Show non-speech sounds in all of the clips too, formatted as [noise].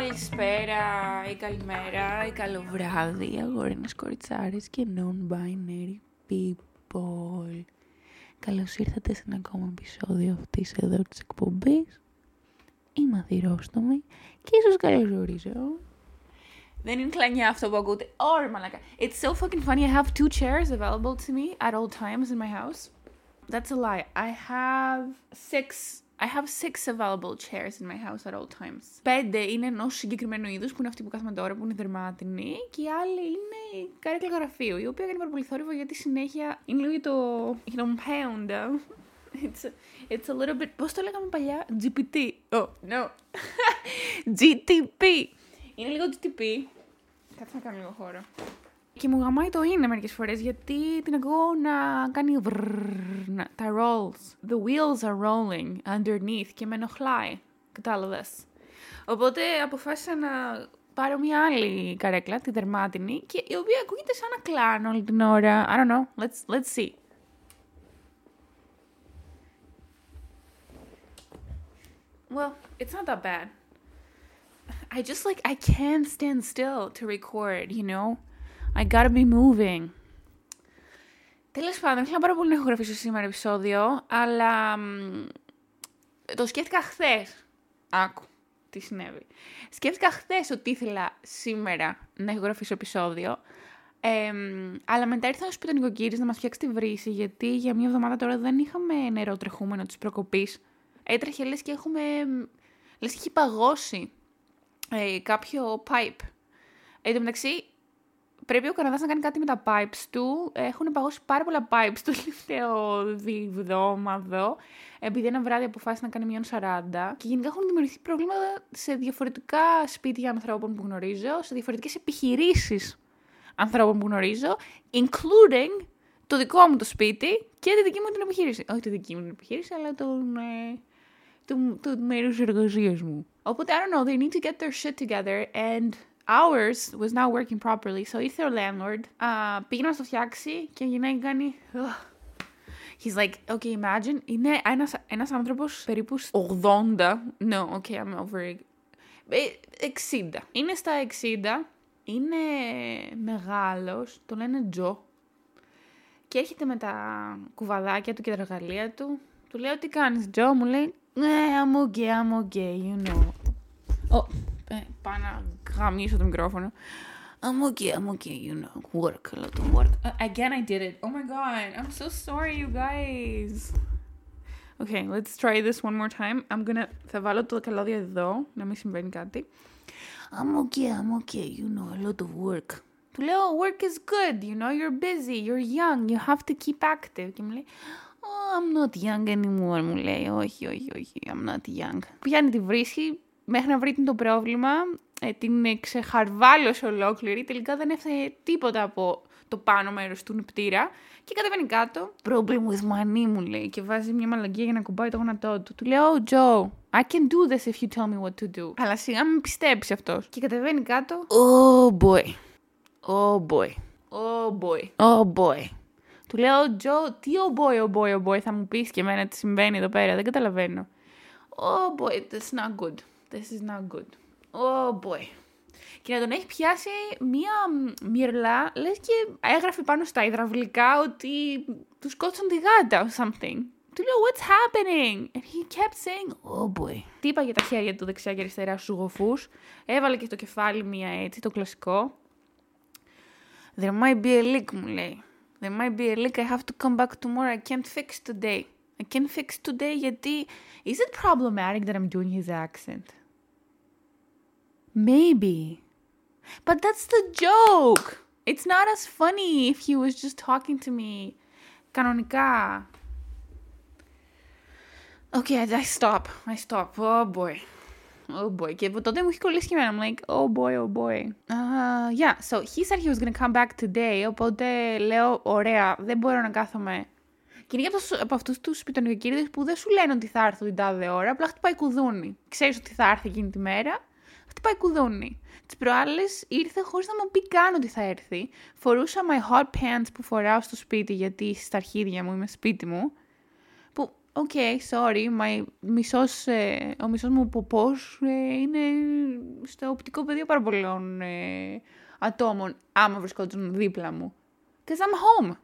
Καλησπέρα ή καλημέρα ή καλό βράδυ, αγόρινες κοριτσάρες και non-binary people. Καλώς ήρθατε σε ένα ακόμα επεισόδιο αυτής εδώ της εκπομπής. Είμαι αδειρόστομη και ίσως καλωσορίζω. Δεν είναι κλανιά αυτό που ακούτε. Ωραία, μαλάκα. It's so fucking funny. I have two chairs available to me at all times in my house. That's a lie. I have six I have six available chairs in my house at all times. Πέντε είναι ενός συγκεκριμένου είδους που είναι αυτή που κάθομαι τώρα, που είναι δερμάτινη, και οι άλλοι είναι η κάρεκλα γραφείου, η οποία κάνει πάρα πολύ θόρυβο γιατί συνέχεια είναι λίγο για το, για το pound. It's a, it's a little bit. Πώς το λέγαμε παλιά, GPT. Oh, no. [laughs] GTP. Είναι λίγο GTP. Κάτσε να κάνω λίγο χώρο. Και μου γαμάει το είναι μερικές φορές γιατί την ακούω να κάνει βρρρρ, να- τα rolls. The wheels are rolling underneath και με ενοχλάει. Κατάλαβε. Οπότε αποφάσισα να πάρω μια άλλη καρέκλα, τη δερμάτινη, και η οποία ακούγεται σαν να κλάνω όλη την ώρα. I don't know. Let's, let's see. Well, it's not that bad. I just like I can't stand still to record, you know? I gotta be moving. Τέλος πάντων, ήθελα πάρα πολύ να έχω γραφήσει σήμερα επεισόδιο, αλλά μ, το σκέφτηκα χθες. Άκου τι συνέβη. Σκέφτηκα χθες ότι ήθελα σήμερα να έχω γραφήσει επεισόδιο, εμ, αλλά μετά ήρθα να σου πει τον νοικοκύρης να μας φτιάξει τη βρύση, γιατί για μία εβδομάδα τώρα δεν είχαμε νερό τρεχούμενο της προκοπής. Έτρεχε λες και έχουμε... λες και έχει παγώσει ε, κάποιο pipe. Εν τω μεταξύ, πρέπει ο Καναδάς να κάνει κάτι με τα pipes του. Έχουν παγώσει πάρα πολλά pipes το [laughs] τελευταίο διβδόμαδο, επειδή ένα βράδυ αποφάσισε να κάνει μείον 40. Και γενικά έχουν δημιουργηθεί προβλήματα σε διαφορετικά σπίτια ανθρώπων που γνωρίζω, σε διαφορετικές επιχειρήσεις ανθρώπων που γνωρίζω, including το δικό μου το σπίτι και τη δική μου την επιχείρηση. Όχι τη δική μου την επιχείρηση, αλλά τον, ε, του, του μέρους εργασίας μου. Οπότε, I don't know, they need to get their shit together and ours was not working properly. So ήρθε ο landlord, uh, πήγε να στο φτιάξει και η γυναίκα κάνει... "Ugh." He's like, okay, imagine, είναι ένας, ένας άνθρωπος περίπου 80, no, okay, I'm over it. Ε, 60. Είναι στα 60, είναι μεγάλος, το λένε Τζο. Και έρχεται με τα κουβαδάκια του και τα εργαλεία του. Του λέω, τι κάνεις Τζο, μου λέει, ναι, I'm okay, I'm okay, you know. Oh, ε, πάω να γαμίσω το μικρόφωνο. I'm okay, I'm okay, you know. Work, a lot of work. Uh, again, I did it. Oh my god, I'm so sorry, you guys. Okay, let's try this one more time. I'm gonna... Θα βάλω το καλώδιο εδώ, να μην συμβαίνει κάτι. I'm okay, I'm okay, you know, a lot of work. Του λέω, work is good, you know, you're busy, you're young, you have to keep active. Και μου λέει, oh, I'm not young anymore, μου λέει, όχι, όχι, όχι, I'm not young. Πιάνει τη βρίσκει, μέχρι να βρει τι είναι το πρόβλημα, ε, την ε, ξεχαρβάλωσε ολόκληρη, τελικά δεν έφτανε τίποτα από το πάνω μέρος του νηπτήρα και κατεβαίνει κάτω. Problem with money μου λέει και βάζει μια μαλαγία για να κουμπάει το γόνατό του. Του λέω, oh, Joe, I can do this if you tell me what to do. Αλλά σιγά με πιστέψει αυτός. Και κατεβαίνει κάτω. Oh boy. Oh boy. Oh boy. Oh boy. Του λέω, Τζο, τι oh boy, oh boy, oh boy, θα μου πεις και εμένα τι συμβαίνει εδώ πέρα, δεν καταλαβαίνω. Oh boy, this is not good. This is not good. Oh boy. Και να τον έχει πιάσει μία μ, μυρλά, λες και έγραφε πάνω στα υδραυλικά ότι του σκότωσαν τη γάτα or something. Του λέω, what's happening? And he kept saying, oh boy. Τι είπα για τα χέρια του δεξιά και αριστερά στους γοφούς. Έβαλε και στο κεφάλι μία έτσι, το κλασικό. There might be a leak, μου λέει. There might be a leak. I have to come back tomorrow. I can't fix today. I can't fix today γιατί... Is it problematic that I'm doing his accent? Maybe. But that's the joke. It's not as funny if he was just talking to me. Κανονικά. Okay, I, I stop. I stop. Oh boy. Oh boy. Και από τότε μου έχει κολλήσει και εμένα. I'm like, oh boy, oh boy. Uh, yeah, so he said he was gonna come back today. Οπότε λέω, ωραία, δεν μπορώ να κάθομαι. Και είναι για αυτούς- από αυτούς τους σπιτονικοκύριδες που δεν σου λένε ότι θα έρθω την τάδε ώρα, απλά χτυπάει κουδούνι. Ξέρεις ότι θα έρθει εκείνη τη μέρα, χτυπάει κουδούνι. Τις προάλλες ήρθε χωρίς να μου πει καν ότι θα έρθει. Φορούσα my hot pants που φοράω στο σπίτι, γιατί στα αρχίδια μου είμαι σπίτι μου. Που, οκ, okay, sorry, my, μισός, ε, ο μισός μου ποπός ε, είναι στο οπτικό πεδίο πάρα πολλών ε, ατόμων, άμα βρισκόταν δίπλα μου. Cause I'm home.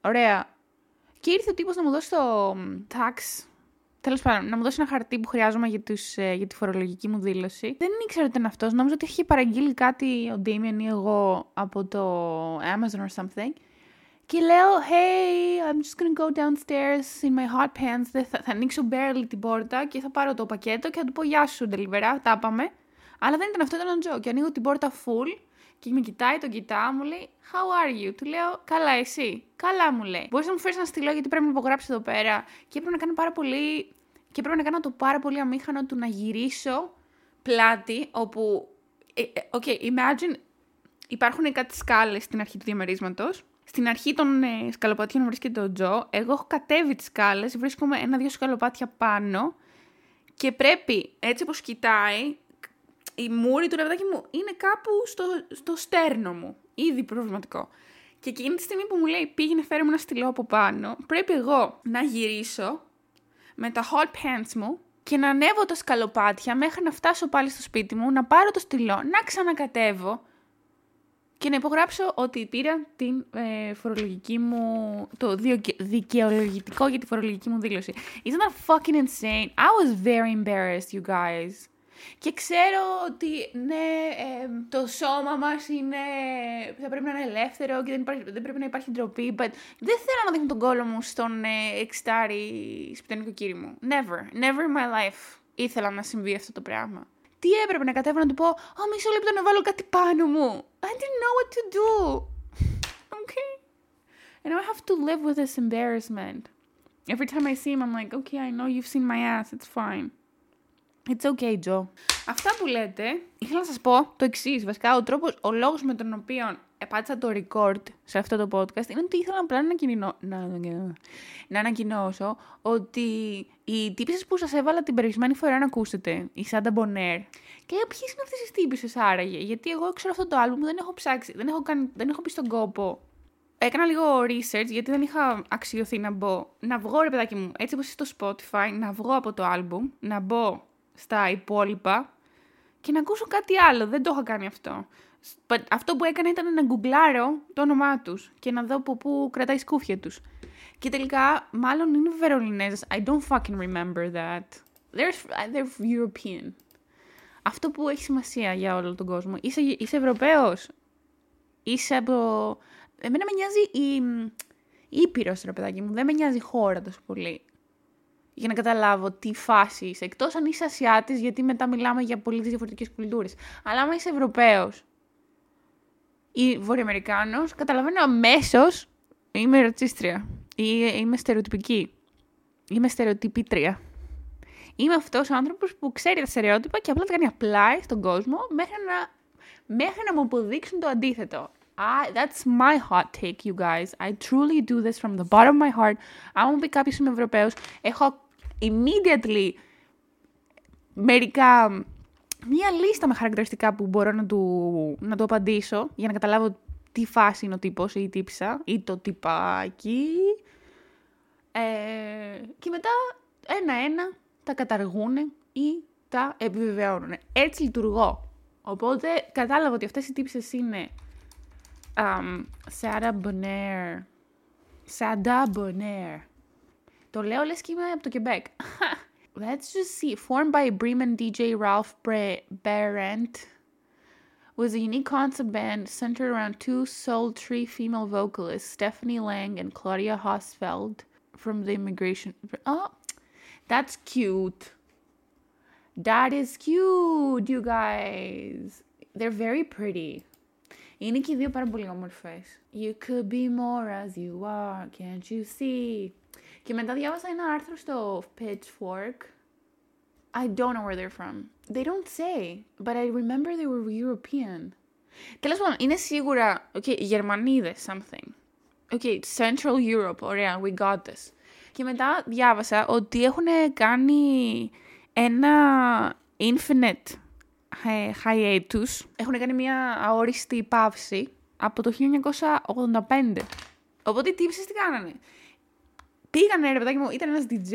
Ωραία. Και ήρθε ο τύπος να μου δώσει το tax Τέλος πάντων, να μου δώσει ένα χαρτί που χρειάζομαι για, τους, ε, για τη φορολογική μου δήλωση. Δεν ήξερα ότι ήταν αυτός. Νόμιζα ότι είχε παραγγείλει κάτι ο Damien ή εγώ από το Amazon or something. Και λέω, hey, I'm just gonna go downstairs in my hot pants. Θα, θα ανοίξω barely την πόρτα και θα πάρω το πακέτο και θα του πω γεια σου, delivery, τα πάμε. Αλλά δεν ήταν αυτό, ήταν ο Τζο. Και ανοίγω την πόρτα full και με κοιτάει, τον κοιτάω, μου λέει How are you? Του λέω Καλά, εσύ; Καλά μου λέει. Μπορείς να μου φέρεις ένα στυλό γιατί πρέπει να υπογράψεις εδώ πέρα. Και έπρεπε να κάνω πάρα πολύ. Και πρέπει να κάνω το πάρα πολύ αμήχανο του να γυρίσω πλάτη όπου. Ε, ε, okay, imagine. Υπάρχουν κάτι σκάλες στην αρχή του διαμερίσματος. Στην αρχή των ε, σκαλοπατιών βρίσκεται ο Τζο. Εγώ έχω κατέβει τις σκάλες, βρίσκομαι ένα-δύο σκαλοπάτια πάνω. Και πρέπει, έτσι όπως κοιτάει, η μούρη του ραβδάκι μου είναι κάπου στο, στο στέρνο μου. Ήδη προβληματικό. Και εκείνη τη στιγμή που μου λέει πήγαινε φέρε μου ένα στυλό από πάνω, πρέπει εγώ να γυρίσω με τα hot pants μου και να ανέβω τα σκαλοπάτια μέχρι να φτάσω πάλι στο σπίτι μου, να πάρω το στυλό, να ξανακατεύω και να υπογράψω ότι πήρα την ε, φορολογική μου, το δικαιολογητικό για τη φορολογική μου δήλωση. Isn't that fucking insane? I was very embarrassed, you guys. Και ξέρω ότι ναι, το σώμα μας είναι, θα πρέπει να είναι ελεύθερο και δεν, υπάρχει, δεν πρέπει να υπάρχει ντροπή, but δεν θέλω να δείχνω τον κόλλο μου στον ε, εξτάρι σπιτανικό κύριο μου. Never, never in my life ήθελα να συμβεί αυτό το πράγμα. Τι έπρεπε να κατέβω να του πω, «Α, μισό λεπτό να βάλω κάτι πάνω μου». I didn't know what to do. Okay. And I have to live with this embarrassment. Every time I see him, I'm like, okay, I know you've seen my ass, it's fine. It's okay, Joe. Αυτά που λέτε, ήθελα να σας πω το εξής. Βασικά, ο τρόπος, ο λόγος με τον οποίο επάτησα το record σε αυτό το podcast είναι ότι ήθελα απλά να, ανακοινώ, να, να ανακοινώσω ότι οι τύπησες που σας έβαλα την περισμένη φορά να ακούσετε, η Σάντα Μπονέρ, και λέω ποιες είναι αυτές οι τύπησες άραγε, γιατί εγώ ξέρω αυτό το άλμπουμ, δεν έχω ψάξει, δεν έχω, κάνει, δεν έχω πει στον κόπο Έκανα λίγο research γιατί δεν είχα αξιωθεί να μπω. Να βγω ρε παιδάκι μου, έτσι όπως στο Spotify, να βγω από το album, να μπω στα υπόλοιπα και να ακούσω κάτι άλλο. Δεν το είχα κάνει αυτό. Αυτό που έκανα ήταν να γκουγκλάρω το όνομά τους και να δω από πού κρατάει σκούφια τους. Και τελικά, μάλλον είναι Βερολινέζες. I don't fucking remember that. They're, they're European. Αυτό που έχει σημασία για όλο τον κόσμο. Είσαι, είσαι Ευρωπαίος; Είσαι από... Εμένα με νοιάζει η... Ήπειρος, ρε παιδάκι μου. Δεν με νοιάζει η χώρα τόσο πολύ για να καταλάβω τι φάση είσαι. Εκτός αν είσαι Ασιάτης, γιατί μετά μιλάμε για πολύ διαφορετικές κουλτούρες. Αλλά άμα είσαι Ευρωπαίος ή Βορειοαμερικάνος, καταλαβαίνω αμέσως είμαι ρατσίστρια ή είμαι στερεοτυπική. Είμαι στερεοτυπήτρια. Είμαι αυτός ο άνθρωπος που ξέρει τα στερεότυπα και απλά τα κάνει apply στον κόσμο μέχρι να, μέχρι να μου αποδείξουν το αντίθετο. I, that's my hot take, you guys. I truly do this from the bottom of my heart. Αν μου πει κάποιος είμαι Ευρωπαίος, έχω immediately μερικά, μία λίστα με χαρακτηριστικά που μπορώ να του, να του απαντήσω για να καταλάβω τι φάση είναι ο τύπος ή η τύψα ή το τυπάκι. Ε, και μετά ένα-ένα τα καταργούν ή τα επιβεβαιώνουν. Έτσι λειτουργώ. Οπότε κατάλαβα ότι αυτές οι τύψεις είναι um, Sarah Bonner. Sada Bonner. Το λέω λες και είμαι από το Quebec. Let's just see. Formed by Bremen DJ Ralph Berendt, was a unique concept band centered around two sultry female vocalists, Stephanie Lang and Claudia Hosfeld, from the immigration. Oh, that's cute. That is cute, you guys. They're very pretty. Είναι και οι δύο πάρα πολύ όμορφες. You could be more as you are, can't you see? Και μετά διάβασα ένα άρθρο στο Pitchfork. I don't know where they're from. They don't say, but I remember they were European. Τέλος πάντων, είναι σίγουρα, okay, Γερμανίδες something. Okay, Central Europe, ωραία, we got this. Και μετά διάβασα ότι έχουν κάνει ένα infinite hiatus. Έχουν κάνει μια αόριστη παύση από το 1985. Οπότε οι τύψεις τι κάνανε; Πήγανε ρε παιδάκι μου, ήταν ένας DJ,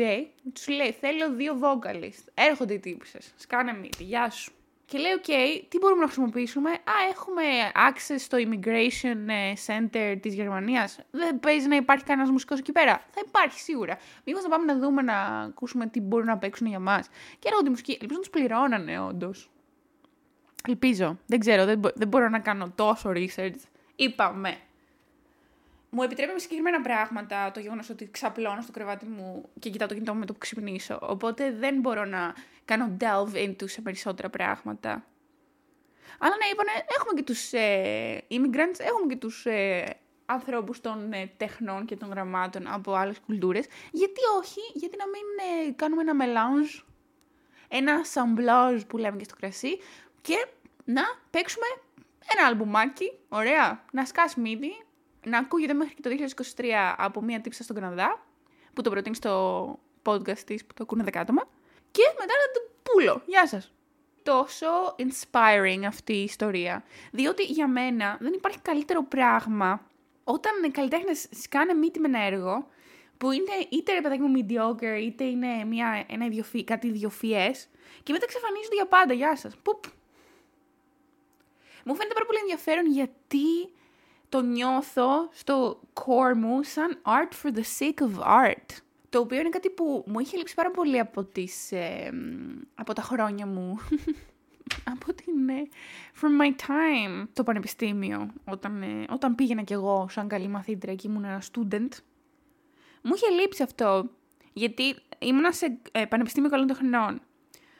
τους λέει: Θέλω δύο vocalist. Έρχονται οι τύπησε. Σκάνε meet, γεια σου. Και λέει: OK, τι μπορούμε να χρησιμοποιήσουμε; Α, έχουμε access στο Immigration ε, Center της Γερμανίας. Δεν παίζει να υπάρχει κανένας μουσικός εκεί πέρα. Θα υπάρχει σίγουρα. Μήπως να πάμε να δούμε να ακούσουμε τι μπορούν να παίξουν για μας. Και έρχονται οι μουσικοί. Ελπίζω να τους πληρώνανε, όντως. Ελπίζω. Δεν ξέρω, δεν, μπο- δεν μπορώ να κάνω τόσο research. Είπαμε. Μου επιτρέπει με συγκεκριμένα πράγματα το γεγονός ότι ξαπλώνω στο κρεβάτι μου και κοιτάω το κινητό μου με το που ξυπνήσω. Οπότε δεν μπορώ να κάνω delve into σε περισσότερα πράγματα. Αλλά ναι, είπανε, έχουμε και τους ε, immigrants, έχουμε και τους ε, ανθρώπους των ε, τεχνών και των γραμμάτων από άλλες κουλτούρες. Γιατί όχι, γιατί να μην ε, κάνουμε ένα melange, ένα assemblage που λέμε και στο κρασί και να παίξουμε ένα αλμπουμάκι, ωραία, να σκάσει μύτη, να ακούγεται μέχρι και το 2023 από μία τύψα στον Καναδά, που το προτείνει στο podcast της που το ακούνε δεκάτομα, και μετά να το πουλω. Γεια σας. Τόσο inspiring αυτή η ιστορία, διότι για μένα δεν υπάρχει καλύτερο πράγμα όταν οι καλλιτέχνες σκάνε μύτη με ένα έργο, που είναι είτε ρε παιδάκι μου mediocre, είτε είναι μια, ένα ιδιοφυ, κάτι ιδιοφιές, και μετά εξαφανίζονται για πάντα. Γεια σας. Πουπ. Μου φαίνεται πάρα πολύ ενδιαφέρον γιατί το νιώθω στο core μου σαν art for the sake of art. Το οποίο είναι κάτι που μου είχε λείψει πάρα πολύ από, τις, ε, από τα χρόνια μου. [laughs] από την... ε, from my time στο πανεπιστήμιο, όταν, ε, όταν πήγαινα κι εγώ σαν καλή μαθήτρια και ήμουν ένα student. Μου είχε λείψει αυτό, γιατί ήμουνα σε ε, πανεπιστήμιο καλών τεχνών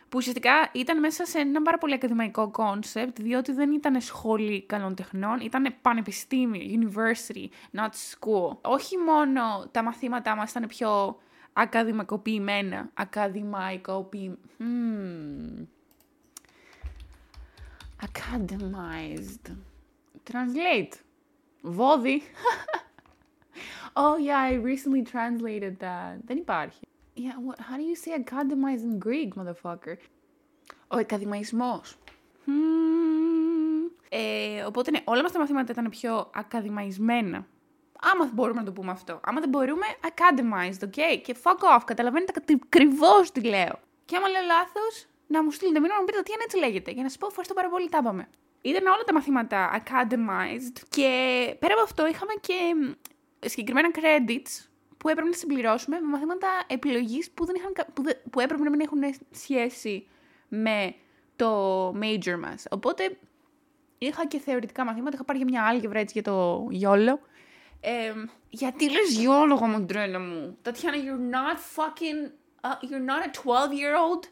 που ουσιαστικά ήταν μέσα σε ένα πάρα πολύ ακαδημαϊκό concept, διότι δεν ήταν σχολή καλών τεχνών, ήταν πανεπιστήμιο, university, not school. Όχι μόνο τα μαθήματά μας ήταν πιο ακαδημαϊκοποιημένα, ακαδημαϊκοποιημένα, hmm. academized. Translate. Βόδι. [laughs] oh yeah, I recently translated that. Δεν υπάρχει. Yeah, what, how do you say academize in Greek, motherfucker? Ο ακαδημαϊσμός. Hmm. Ε, οπότε ναι, όλα μας τα μαθήματα ήταν πιο ακαδημαϊσμένα. Άμα μπορούμε να το πούμε αυτό. Άμα δεν μπορούμε, academized, ok? Και fuck off, καταλαβαίνετε ακριβώς τι λέω. Και άμα λέω λάθος, να μου στείλετε μήνυμα να μου πείτε τι αν έτσι λέγεται. Για να σας πω ευχαριστώ πάρα πολύ, τα είπαμε. Ήταν όλα τα μαθήματα academized και πέρα από αυτό είχαμε και συγκεκριμένα credits που έπρεπε να συμπληρώσουμε με μαθήματα επιλογής που, δεν είχαν, κα- που, δε- που έπρεπε να μην έχουν σχέση με το major μας. Οπότε είχα και θεωρητικά μαθήματα, είχα πάρει και μια άλλη έτσι για το γιόλο. Ε, γιατί λες γιόλο, γαμοντρένα μου; Τατιάνα, you're not fucking, uh, you're not a 12-year-old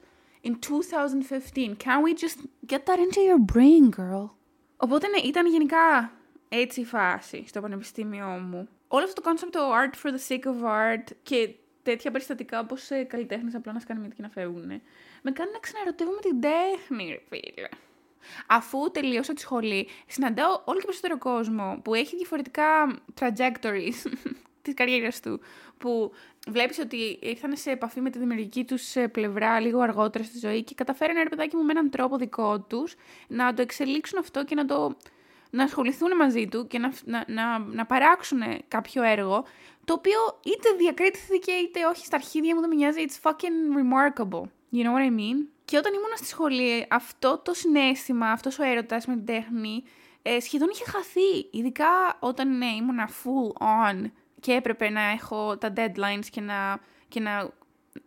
in 2015. Can we just get that into your brain, girl? Οπότε ναι, ήταν γενικά έτσι η φάση στο πανεπιστήμιό μου. Όλο αυτό το concept το art for the sake of art και τέτοια περιστατικά όπως ε, καλλιτέχνες απλά να σκάνε μύτη και να φεύγουν. Με κάνει να ξαναρωτεύομαι την τέχνη, ρε φίλε. Αφού τελείωσα τη σχολή, συναντάω όλο και περισσότερο κόσμο που έχει διαφορετικά trajectories [laughs] της καριέρας του. Που βλέπεις ότι ήρθαν σε επαφή με τη δημιουργική τους πλευρά λίγο αργότερα στη ζωή και καταφέρανε ρε παιδάκι μου με έναν τρόπο δικό τους να το εξελίξουν αυτό και να το να ασχοληθούν μαζί του και να, να, να, να παράξουν κάποιο έργο, το οποίο είτε διακρίθηκε είτε όχι στα αρχίδια μου δεν με νοιάζει, it's fucking remarkable. You know what I mean? Και όταν ήμουν στη σχολή, αυτό το συνέστημα, αυτός ο έρωτας με την τέχνη, ε, σχεδόν είχε χαθεί. Ειδικά όταν ναι, ήμουν full on και έπρεπε να έχω τα deadlines και να, και να,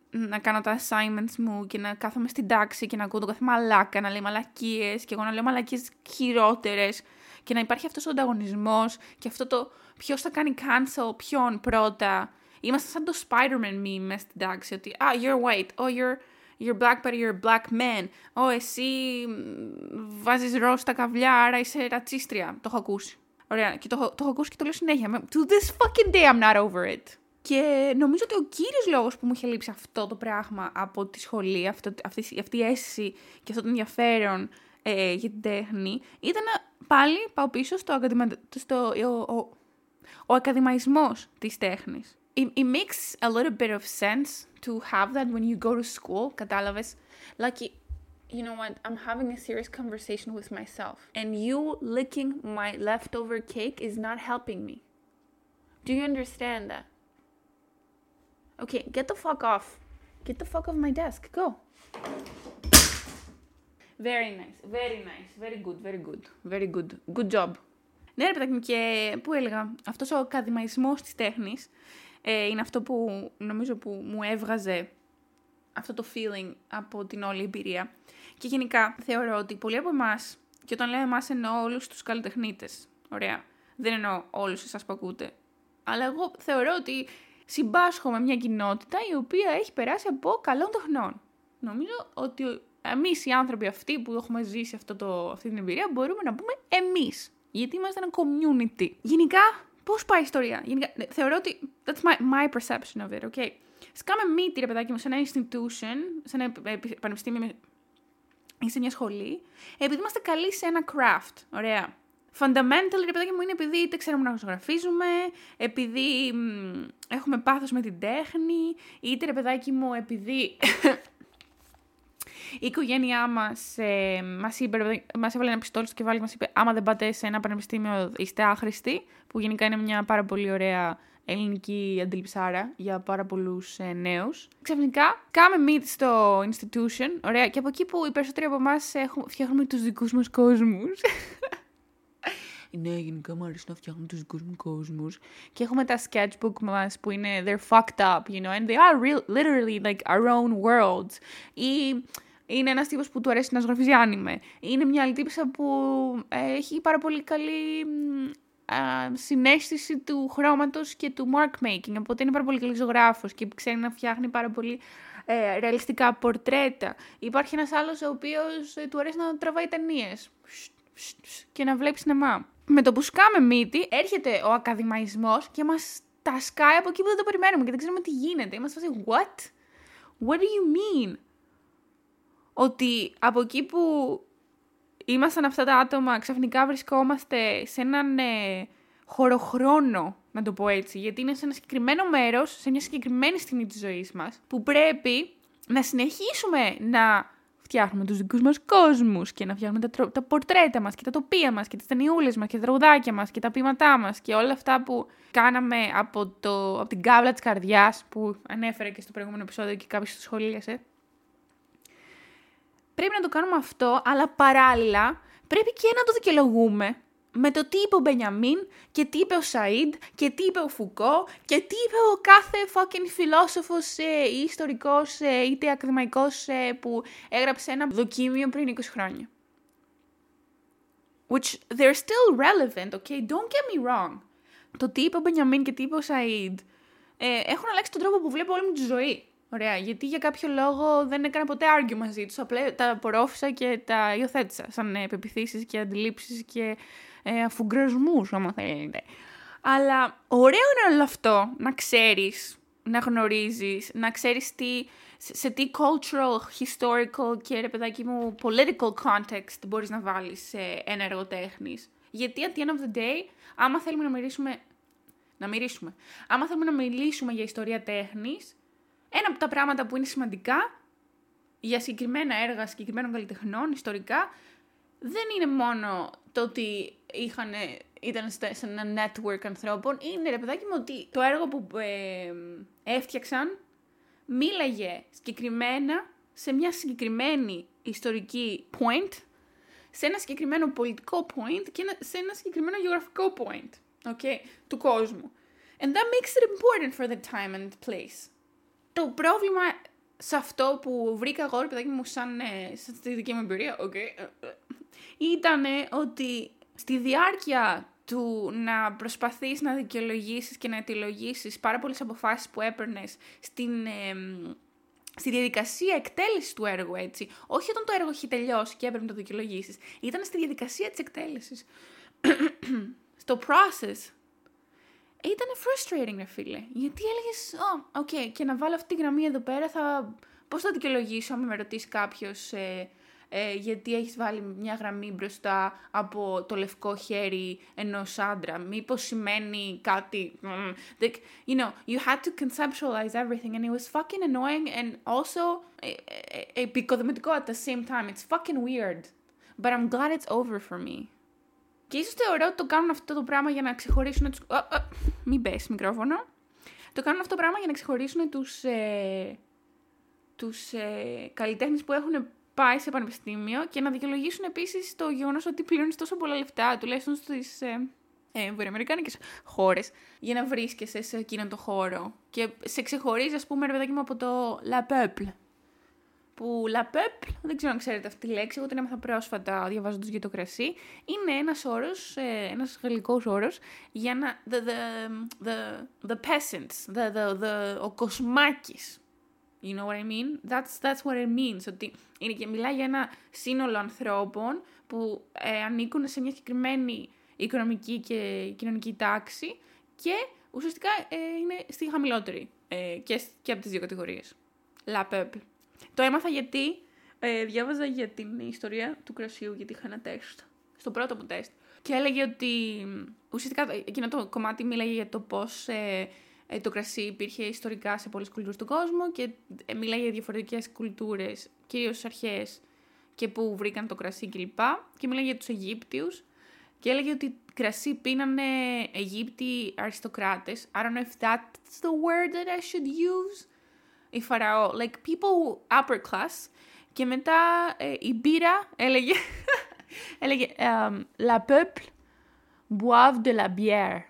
να κάνω τα assignments μου και να κάθομαι στην τάξη και να ακούω τον κάθε μαλάκα να λέει μαλακίες και εγώ να λέω μαλακίες χειρότερες και να υπάρχει αυτός ο ανταγωνισμός και αυτό το ποιος θα κάνει cancel ποιον πρώτα. Είμαστε σαν το Spider-Man meme μες στην τάξη, ότι «Ah, you're white, oh, you're, you're black, but you're a black man. Oh, εσύ μ, βάζεις ροζ στα καβλιά, άρα είσαι ρατσίστρια». Το έχω ακούσει. Ωραία, και το, έχω- το έχω ακούσει και το λέω συνέχεια. Με- To this fucking day I'm not over it. Και νομίζω ότι ο κύριος λόγος που μου είχε λείψει αυτό το πράγμα από τη σχολή, αυτό, αυτή, αυτή η αίσθηση και αυτό το ενδιαφέρον ε, για την τέχνη, ήταν να πάλι πάω πίσω στο, ακαδημα... στο ο, ο, ο ακαδημαϊσμός της τέχνης. It, it makes a little bit of sense to have that when you go to school, κατάλαβες. Like, you know what, I'm having a serious conversation with myself. And you licking my leftover cake is not helping me. Do you understand that? Okay, get the fuck off. Get the fuck off my desk. Go. Very nice, very nice, very good, very good, very good. Good job. Ναι, ρε παιδάκι μου, και που έλεγα, αυτός ο ακαδημαϊσμός της τέχνης ε, είναι αυτό που νομίζω που μου έβγαζε αυτό το feeling από την όλη εμπειρία. Και γενικά θεωρώ ότι πολλοί από εμάς, και όταν λέμε εμάς εννοώ όλους τους καλλιτεχνίτες. Ωραία. Δεν εννοώ όλους εσάς που ακούτε. Αλλά εγώ θεωρώ ότι συμπάσχω με μια κοινότητα η οποία έχει περάσει από καλών τεχνών. Νομίζω ότι εμείς οι άνθρωποι αυτοί που έχουμε ζήσει αυτό το, αυτή την εμπειρία μπορούμε να πούμε εμείς. Γιατί είμαστε ένα community. Γενικά, πώς πάει η ιστορία; Γενικά, ναι, θεωρώ ότι. That's my, my perception of it, okay; Σκάμε μύτη, ρε παιδάκι μου, σε ένα institution, σε ένα πανεπιστήμιο ή σε μια σχολή, επειδή είμαστε καλοί σε ένα craft. Ωραία. Fundamental, ρε παιδάκι μου, είναι επειδή είτε ξέρουμε να ζωγραφίζουμε, επειδή μ, έχουμε πάθος με την τέχνη, είτε ρε παιδάκι μου, επειδή η οικογένειά μας, ε, μας, είπε, μας έβαλε ένα πιστόλι στο κεφάλι μας είπε άμα δεν πάτε σε ένα πανεπιστήμιο είστε άχρηστοι, που γενικά είναι μια πάρα πολύ ωραία ελληνική αντιληψάρα για πάρα πολλούς ε, νέους. Ξαφνικά κάμε meet στο institution, ωραία, και από εκεί που οι περισσότεροι από εμάς φτιάχνουμε τους δικούς μας κόσμους. [laughs] Ναι, γενικά μου αρέσει να φτιάχνουμε τους δικούς μου κόσμους. Και έχουμε τα sketchbook μας που είναι they're fucked up, you know, and they are real, literally like our own worlds. Ή είναι ένας τύπος που του αρέσει να ζωγραφίζει άνιμε. Είναι μια άλλη τύπησα που ε, έχει πάρα πολύ καλή συνέστηση του χρώματος και του mark making. Οπότε είναι πάρα πολύ καλής ζωγράφος και ξέρει να φτιάχνει πάρα πολύ ε, ρεαλιστικά πορτρέτα. Υπάρχει ένας άλλος ο οποίος ε, του αρέσει να τραβάει ταινίες και να βλέπει σινεμά. Με το που σκάμε μύτη, έρχεται ο ακαδημαϊσμός και μας τα σκάει από εκεί που δεν το περιμένουμε και δεν ξέρουμε τι γίνεται. Είμαστε φάση, what? What do you mean? Ότι από εκεί που ήμασταν αυτά τα άτομα, ξαφνικά βρισκόμαστε σε έναν ε, χωροχρόνο, να το πω έτσι, γιατί είναι σε ένα συγκεκριμένο μέρος, σε μια συγκεκριμένη στιγμή της ζωής μας, που πρέπει να συνεχίσουμε να φτιάχνουμε τους δικούς μας κόσμους και να φτιάχνουμε τα, τα πορτρέτα μας και τα τοπία μας και τις ταινιούλες μας και τα τραγουδάκια μας και τα πείματά μας και όλα αυτά που κάναμε από, το, από την κάβλα της καρδιάς που ανέφερε και στο προηγούμενο επεισόδιο και κάποιος το σχολίασε πρέπει να το κάνουμε αυτό, αλλά παράλληλα πρέπει και να το δικαιολογούμε με το τι είπε ο Μπενιαμίν και τι είπε ο Σαΐντ και τι είπε ο Φουκό και τι είπε ο κάθε fucking φιλόσοφος ε, ή ιστορικός ε, είτε ακαδημαϊκός ε, που έγραψε ένα δοκίμιο πριν 20 χρόνια. Which they're still relevant, okay? Don't get me wrong. Το τι είπε ο Μπενιαμίν και τι είπε ο Σαΐντ ε, έχουν αλλάξει τον τρόπο που βλέπω όλη μου τη ζωή. Ωραία, γιατί για κάποιο λόγο δεν έκανα ποτέ argue μαζί τους, απλά τα απορρόφησα και τα υιοθέτησα σαν ε, πεπιθήσεις και αντιλήψεις και ε, αφουγκρασμούς, άμα θέλετε. Αλλά ωραίο είναι όλο αυτό να ξέρεις, να γνωρίζεις, να ξέρεις τι, σε, τι cultural, historical και ρε παιδάκι μου political context μπορείς να βάλεις σε ένα έργο τέχνης. Γιατί at the end of the day, άμα θέλουμε να μιλήσουμε, να μιλήσουμε, άμα θέλουμε να μιλήσουμε για ιστορία τέχνης, ένα από τα πράγματα που είναι σημαντικά για συγκεκριμένα έργα συγκεκριμένων καλλιτεχνών ιστορικά δεν είναι μόνο το ότι είχαν, ήταν σε ένα network ανθρώπων, είναι ρε παιδάκι μου ότι το έργο που ε, έφτιαξαν μίλαγε συγκεκριμένα σε μια συγκεκριμένη ιστορική point, σε ένα συγκεκριμένο πολιτικό point και σε ένα συγκεκριμένο γεωγραφικό point okay, του κόσμου. And that makes it important for the time and place. Το πρόβλημα σε αυτό που βρήκα εγώ, ρε παιδάκι μου, σαν, ε, στη δική μου εμπειρία, okay, ε, ε, ήταν ότι στη διάρκεια του να προσπαθείς να δικαιολογήσεις και να αιτιολογήσεις πάρα πολλές αποφάσεις που έπαιρνες στην, στη διαδικασία εκτέλεσης του έργου, έτσι. Όχι όταν το έργο έχει τελειώσει και έπρεπε να το δικαιολογήσεις. Ήταν στη διαδικασία της εκτέλεσης. [clears throat] Στο process ήταν frustrating, ρε φίλε. Γιατί έλεγες, oh, ok, και να βάλω αυτή τη γραμμή εδώ πέρα, θα... πώς θα δικαιολογήσω, αν με ρωτήσει κάποιος, ε, ε, γιατί έχεις βάλει μια γραμμή μπροστά από το λευκό χέρι ενός άντρα; Μήπως σημαίνει κάτι. Like, you know, you had to conceptualize everything and it was fucking annoying and also επικοδομητικό at the same time. It's fucking weird. But I'm glad it's over for me. Και ίσως θεωρώ ότι το κάνουν αυτό το πράγμα για να ξεχωρίσουν του. μην πέσει μικρόφωνο. Το κάνουν αυτό το πράγμα για να ξεχωρίσουν τους, ε, τους ε, καλλιτέχνες που έχουν πάει σε πανεπιστήμιο και να δικαιολογήσουν επίσης το γεγονός ότι πληρώνεις τόσο πολλά λεφτά, τουλάχιστον στις ε, ε, βορειοαμερικάνικες χώρες, για να βρίσκεσαι σε εκείνον το χώρο. Και σε ξεχωρίζει, ας πούμε, ρε παιδάκι μου, από το La Peuple, που La Peuple, δεν ξέρω αν ξέρετε αυτή τη λέξη, εγώ την έμαθα πρόσφατα διαβάζοντας για το κρασί, είναι ένας όρος, ε, ένας γαλλικός όρος για να, the, the, the, the peasants, the, the, the, ο κοσμάκης, you know what I mean, that's, that's what it means, ότι είναι και μιλάει για ένα σύνολο ανθρώπων που ε, ανήκουν σε μια συγκεκριμένη οικονομική και κοινωνική τάξη και ουσιαστικά ε, είναι στη χαμηλότερη ε, και, και από τις δύο κατηγορίες. La Peuple. Το έμαθα γιατί ε, διάβαζα για την ιστορία του κρασιού, γιατί είχα ένα τεστ, στο πρώτο μου τεστ. Και έλεγε ότι ουσιαστικά εκείνο το κομμάτι μίλαγε για το πώς ε, ε, το κρασί υπήρχε ιστορικά σε πολλές κουλτούρες του κόσμου και ε, μιλάει για διαφορετικές κουλτούρες, κυρίως αρχές και που βρήκαν το κρασί κλπ. Και μιλάει για τους Αιγύπτιους και έλεγε ότι κρασί πίνανε Αιγύπτιοι αριστοκράτες. I don't know if that's the word that I should use η Φαραώ, like people upper class. Και μετά ε, η μπύρα έλεγε, [laughs] έλεγε um, La peuple boive de la bière,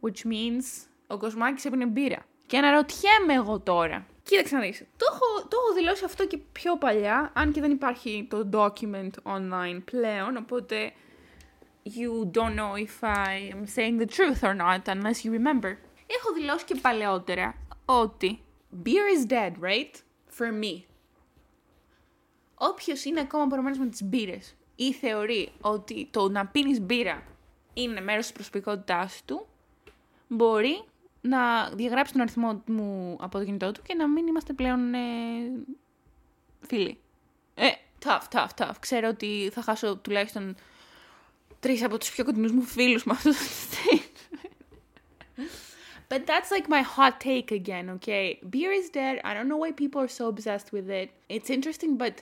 which means ο Κοσμάκης έπινε μπύρα. Και αναρωτιέμαι εγώ τώρα. Κοίταξε να δεις, το έχω, το έχω δηλώσει αυτό και πιο παλιά, αν και δεν υπάρχει το document online πλέον, οπότε you don't know if I am saying the truth or not, unless you remember. Έχω δηλώσει και παλαιότερα ότι Beer is dead, right? For me. Όποιος είναι ακόμα πορωμένο με τις μπύρες ή θεωρεί ότι το να πίνεις μπύρα είναι μέρος της προσωπικότητάς του, μπορεί να διαγράψει τον αριθμό μου από το κινητό του και να μην είμαστε πλέον ε, φίλοι. Ε, tough, tough, tough. Ξέρω ότι θα χάσω τουλάχιστον τρεις από τους πιο κοντινούς μου φίλους με αυτό το [laughs] But that's like my hot take again, okay? Beer is dead. I don't know why people are so obsessed with it. It's interesting, but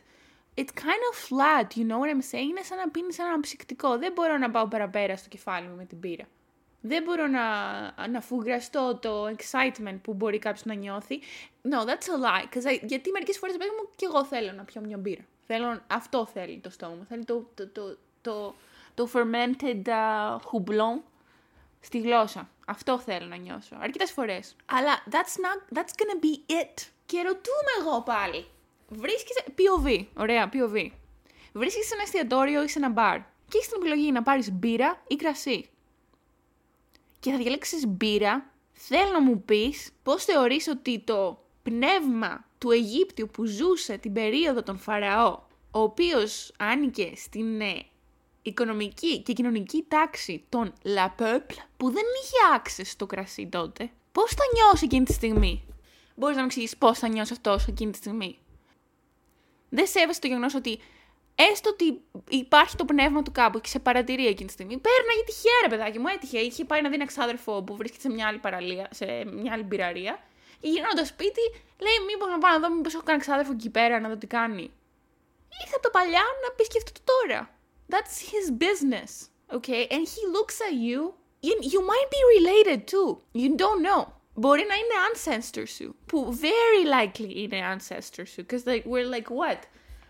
it's kind of flat, you know what I'm saying? Είναι σαν να πίνεις ένα ψυκτικό. Δεν μπορώ να πάω παραπέρα στο κεφάλι μου με την πύρα. Δεν μπορώ να, να φουγκραστώ το excitement που μπορεί κάποιος να νιώθει. No, that's a lie. I, γιατί μερικές φορές, παιδί μου, και εγώ θέλω να πιω μια μπύρα. Θέλω, αυτό θέλει το στόμα μου. Θέλει το, το, το, το, το fermented uh, houblon στη γλώσσα. Αυτό θέλω να νιώσω. Αρκετές φορές. Αλλά that's, not, that's gonna be it. Και ρωτούμε εγώ πάλι. Βρίσκεσαι. POV. Ωραία, POV. Βρίσκεσαι σε ένα εστιατόριο ή σε ένα μπαρ. Και έχεις την επιλογή να πάρεις μπύρα ή κρασί. Και θα διαλέξεις μπύρα. Θέλω να μου πεις πώς θεωρείς ότι το πνεύμα του Αιγύπτιου που ζούσε την περίοδο των Φαραώ, ο οποίος άνοικε στην ε, οικονομική και κοινωνική τάξη των La Peuple που δεν είχε access στο κρασί τότε. Πώς θα νιώσει εκείνη τη στιγμή; Μπορείς να μου εξηγήσεις πώς θα νιώσει αυτός εκείνη τη στιγμή; Δεν σέβεσαι το γεγονός ότι έστω ότι υπάρχει το πνεύμα του κάπου και σε παρατηρεί εκείνη τη στιγμή. Παίρναγε τυχαία, ρε παιδάκι μου, έτυχε. Είχε πάει να δει ένα ξάδερφο που βρίσκεται σε μια άλλη παραλία, σε μια άλλη πυραρία. Και γυρνώντας σπίτι, λέει: Μήπως να πάω να δω, μήπως έχω κανένα ξάδερφο εκεί πέρα να δω τι κάνει. Ήρθε από το παλιά να πει σκεφτεί το τώρα. That's his business, okay? And he looks at you. You, you might be related too. You don't know. Μπορεί να είναι ancestor σου. Που very likely είναι ancestor σου. Because like, we're like what?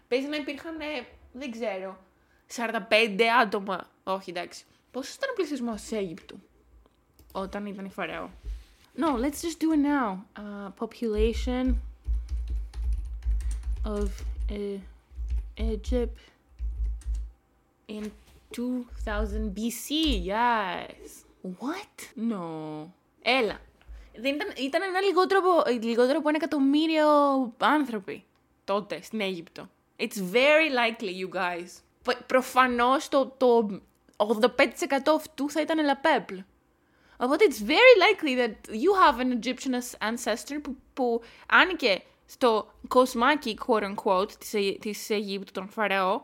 Παίζει να υπήρχαν, ε, δεν ξέρω, 45 άτομα. Όχι, εντάξει. Πόσο ήταν ο πληθυσμό τη Αίγυπτου όταν ήταν η Φαραώ. No, let's just do it now. Uh, population of uh, Egypt in 2000 BC, yes. What? No. Έλα. Δεν ήταν, ήταν ένα λιγότερο από, λιγότερο από ένα εκατομμύριο άνθρωποι τότε στην Αίγυπτο. It's very likely, you guys. Προφανώς το, το 85% αυτού θα ήταν La Peuple. Οπότε it's very likely that you have an Egyptian ancestor που, που άνοικε στο κοσμάκι, quote unquote, της, της Αιγύπτου, των Φαραώ,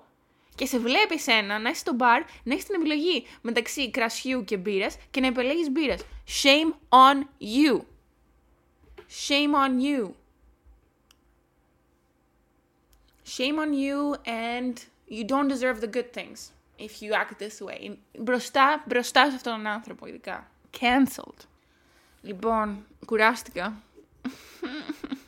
και σε βλέπει ένα να είσαι στο μπαρ, να έχεις την επιλογή μεταξύ κρασιού και μπύρας και να επιλέγεις μπύρας. Shame on you. Shame on you. Shame on you and you don't deserve the good things if you act this way. Μπροστά, μπροστά σε αυτόν τον άνθρωπο ειδικά. Cancelled. Λοιπόν, κουράστηκα. [laughs]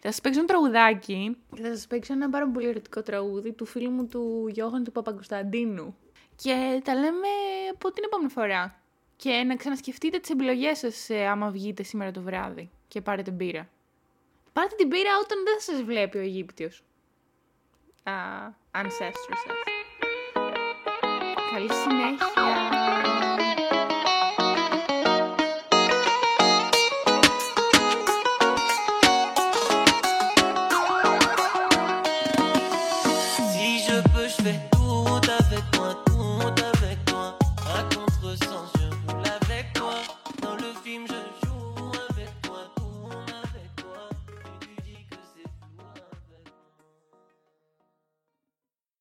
θα σας παίξω ένα τραγουδάκι και θα σας παίξω ένα πάρα πολύ ερωτικό τραγούδι του φίλου μου του Γιώργου του Παπαγκοσταντίνου. Και τα λέμε από την επόμενη φορά. Και να ξανασκεφτείτε τις επιλογές σας ε, άμα βγείτε σήμερα το βράδυ και πάρετε μπύρα. Πάρτε την μπύρα όταν δεν σας βλέπει ο Αιγύπτιος. Uh, ancestor σας. Καλή συνέχεια.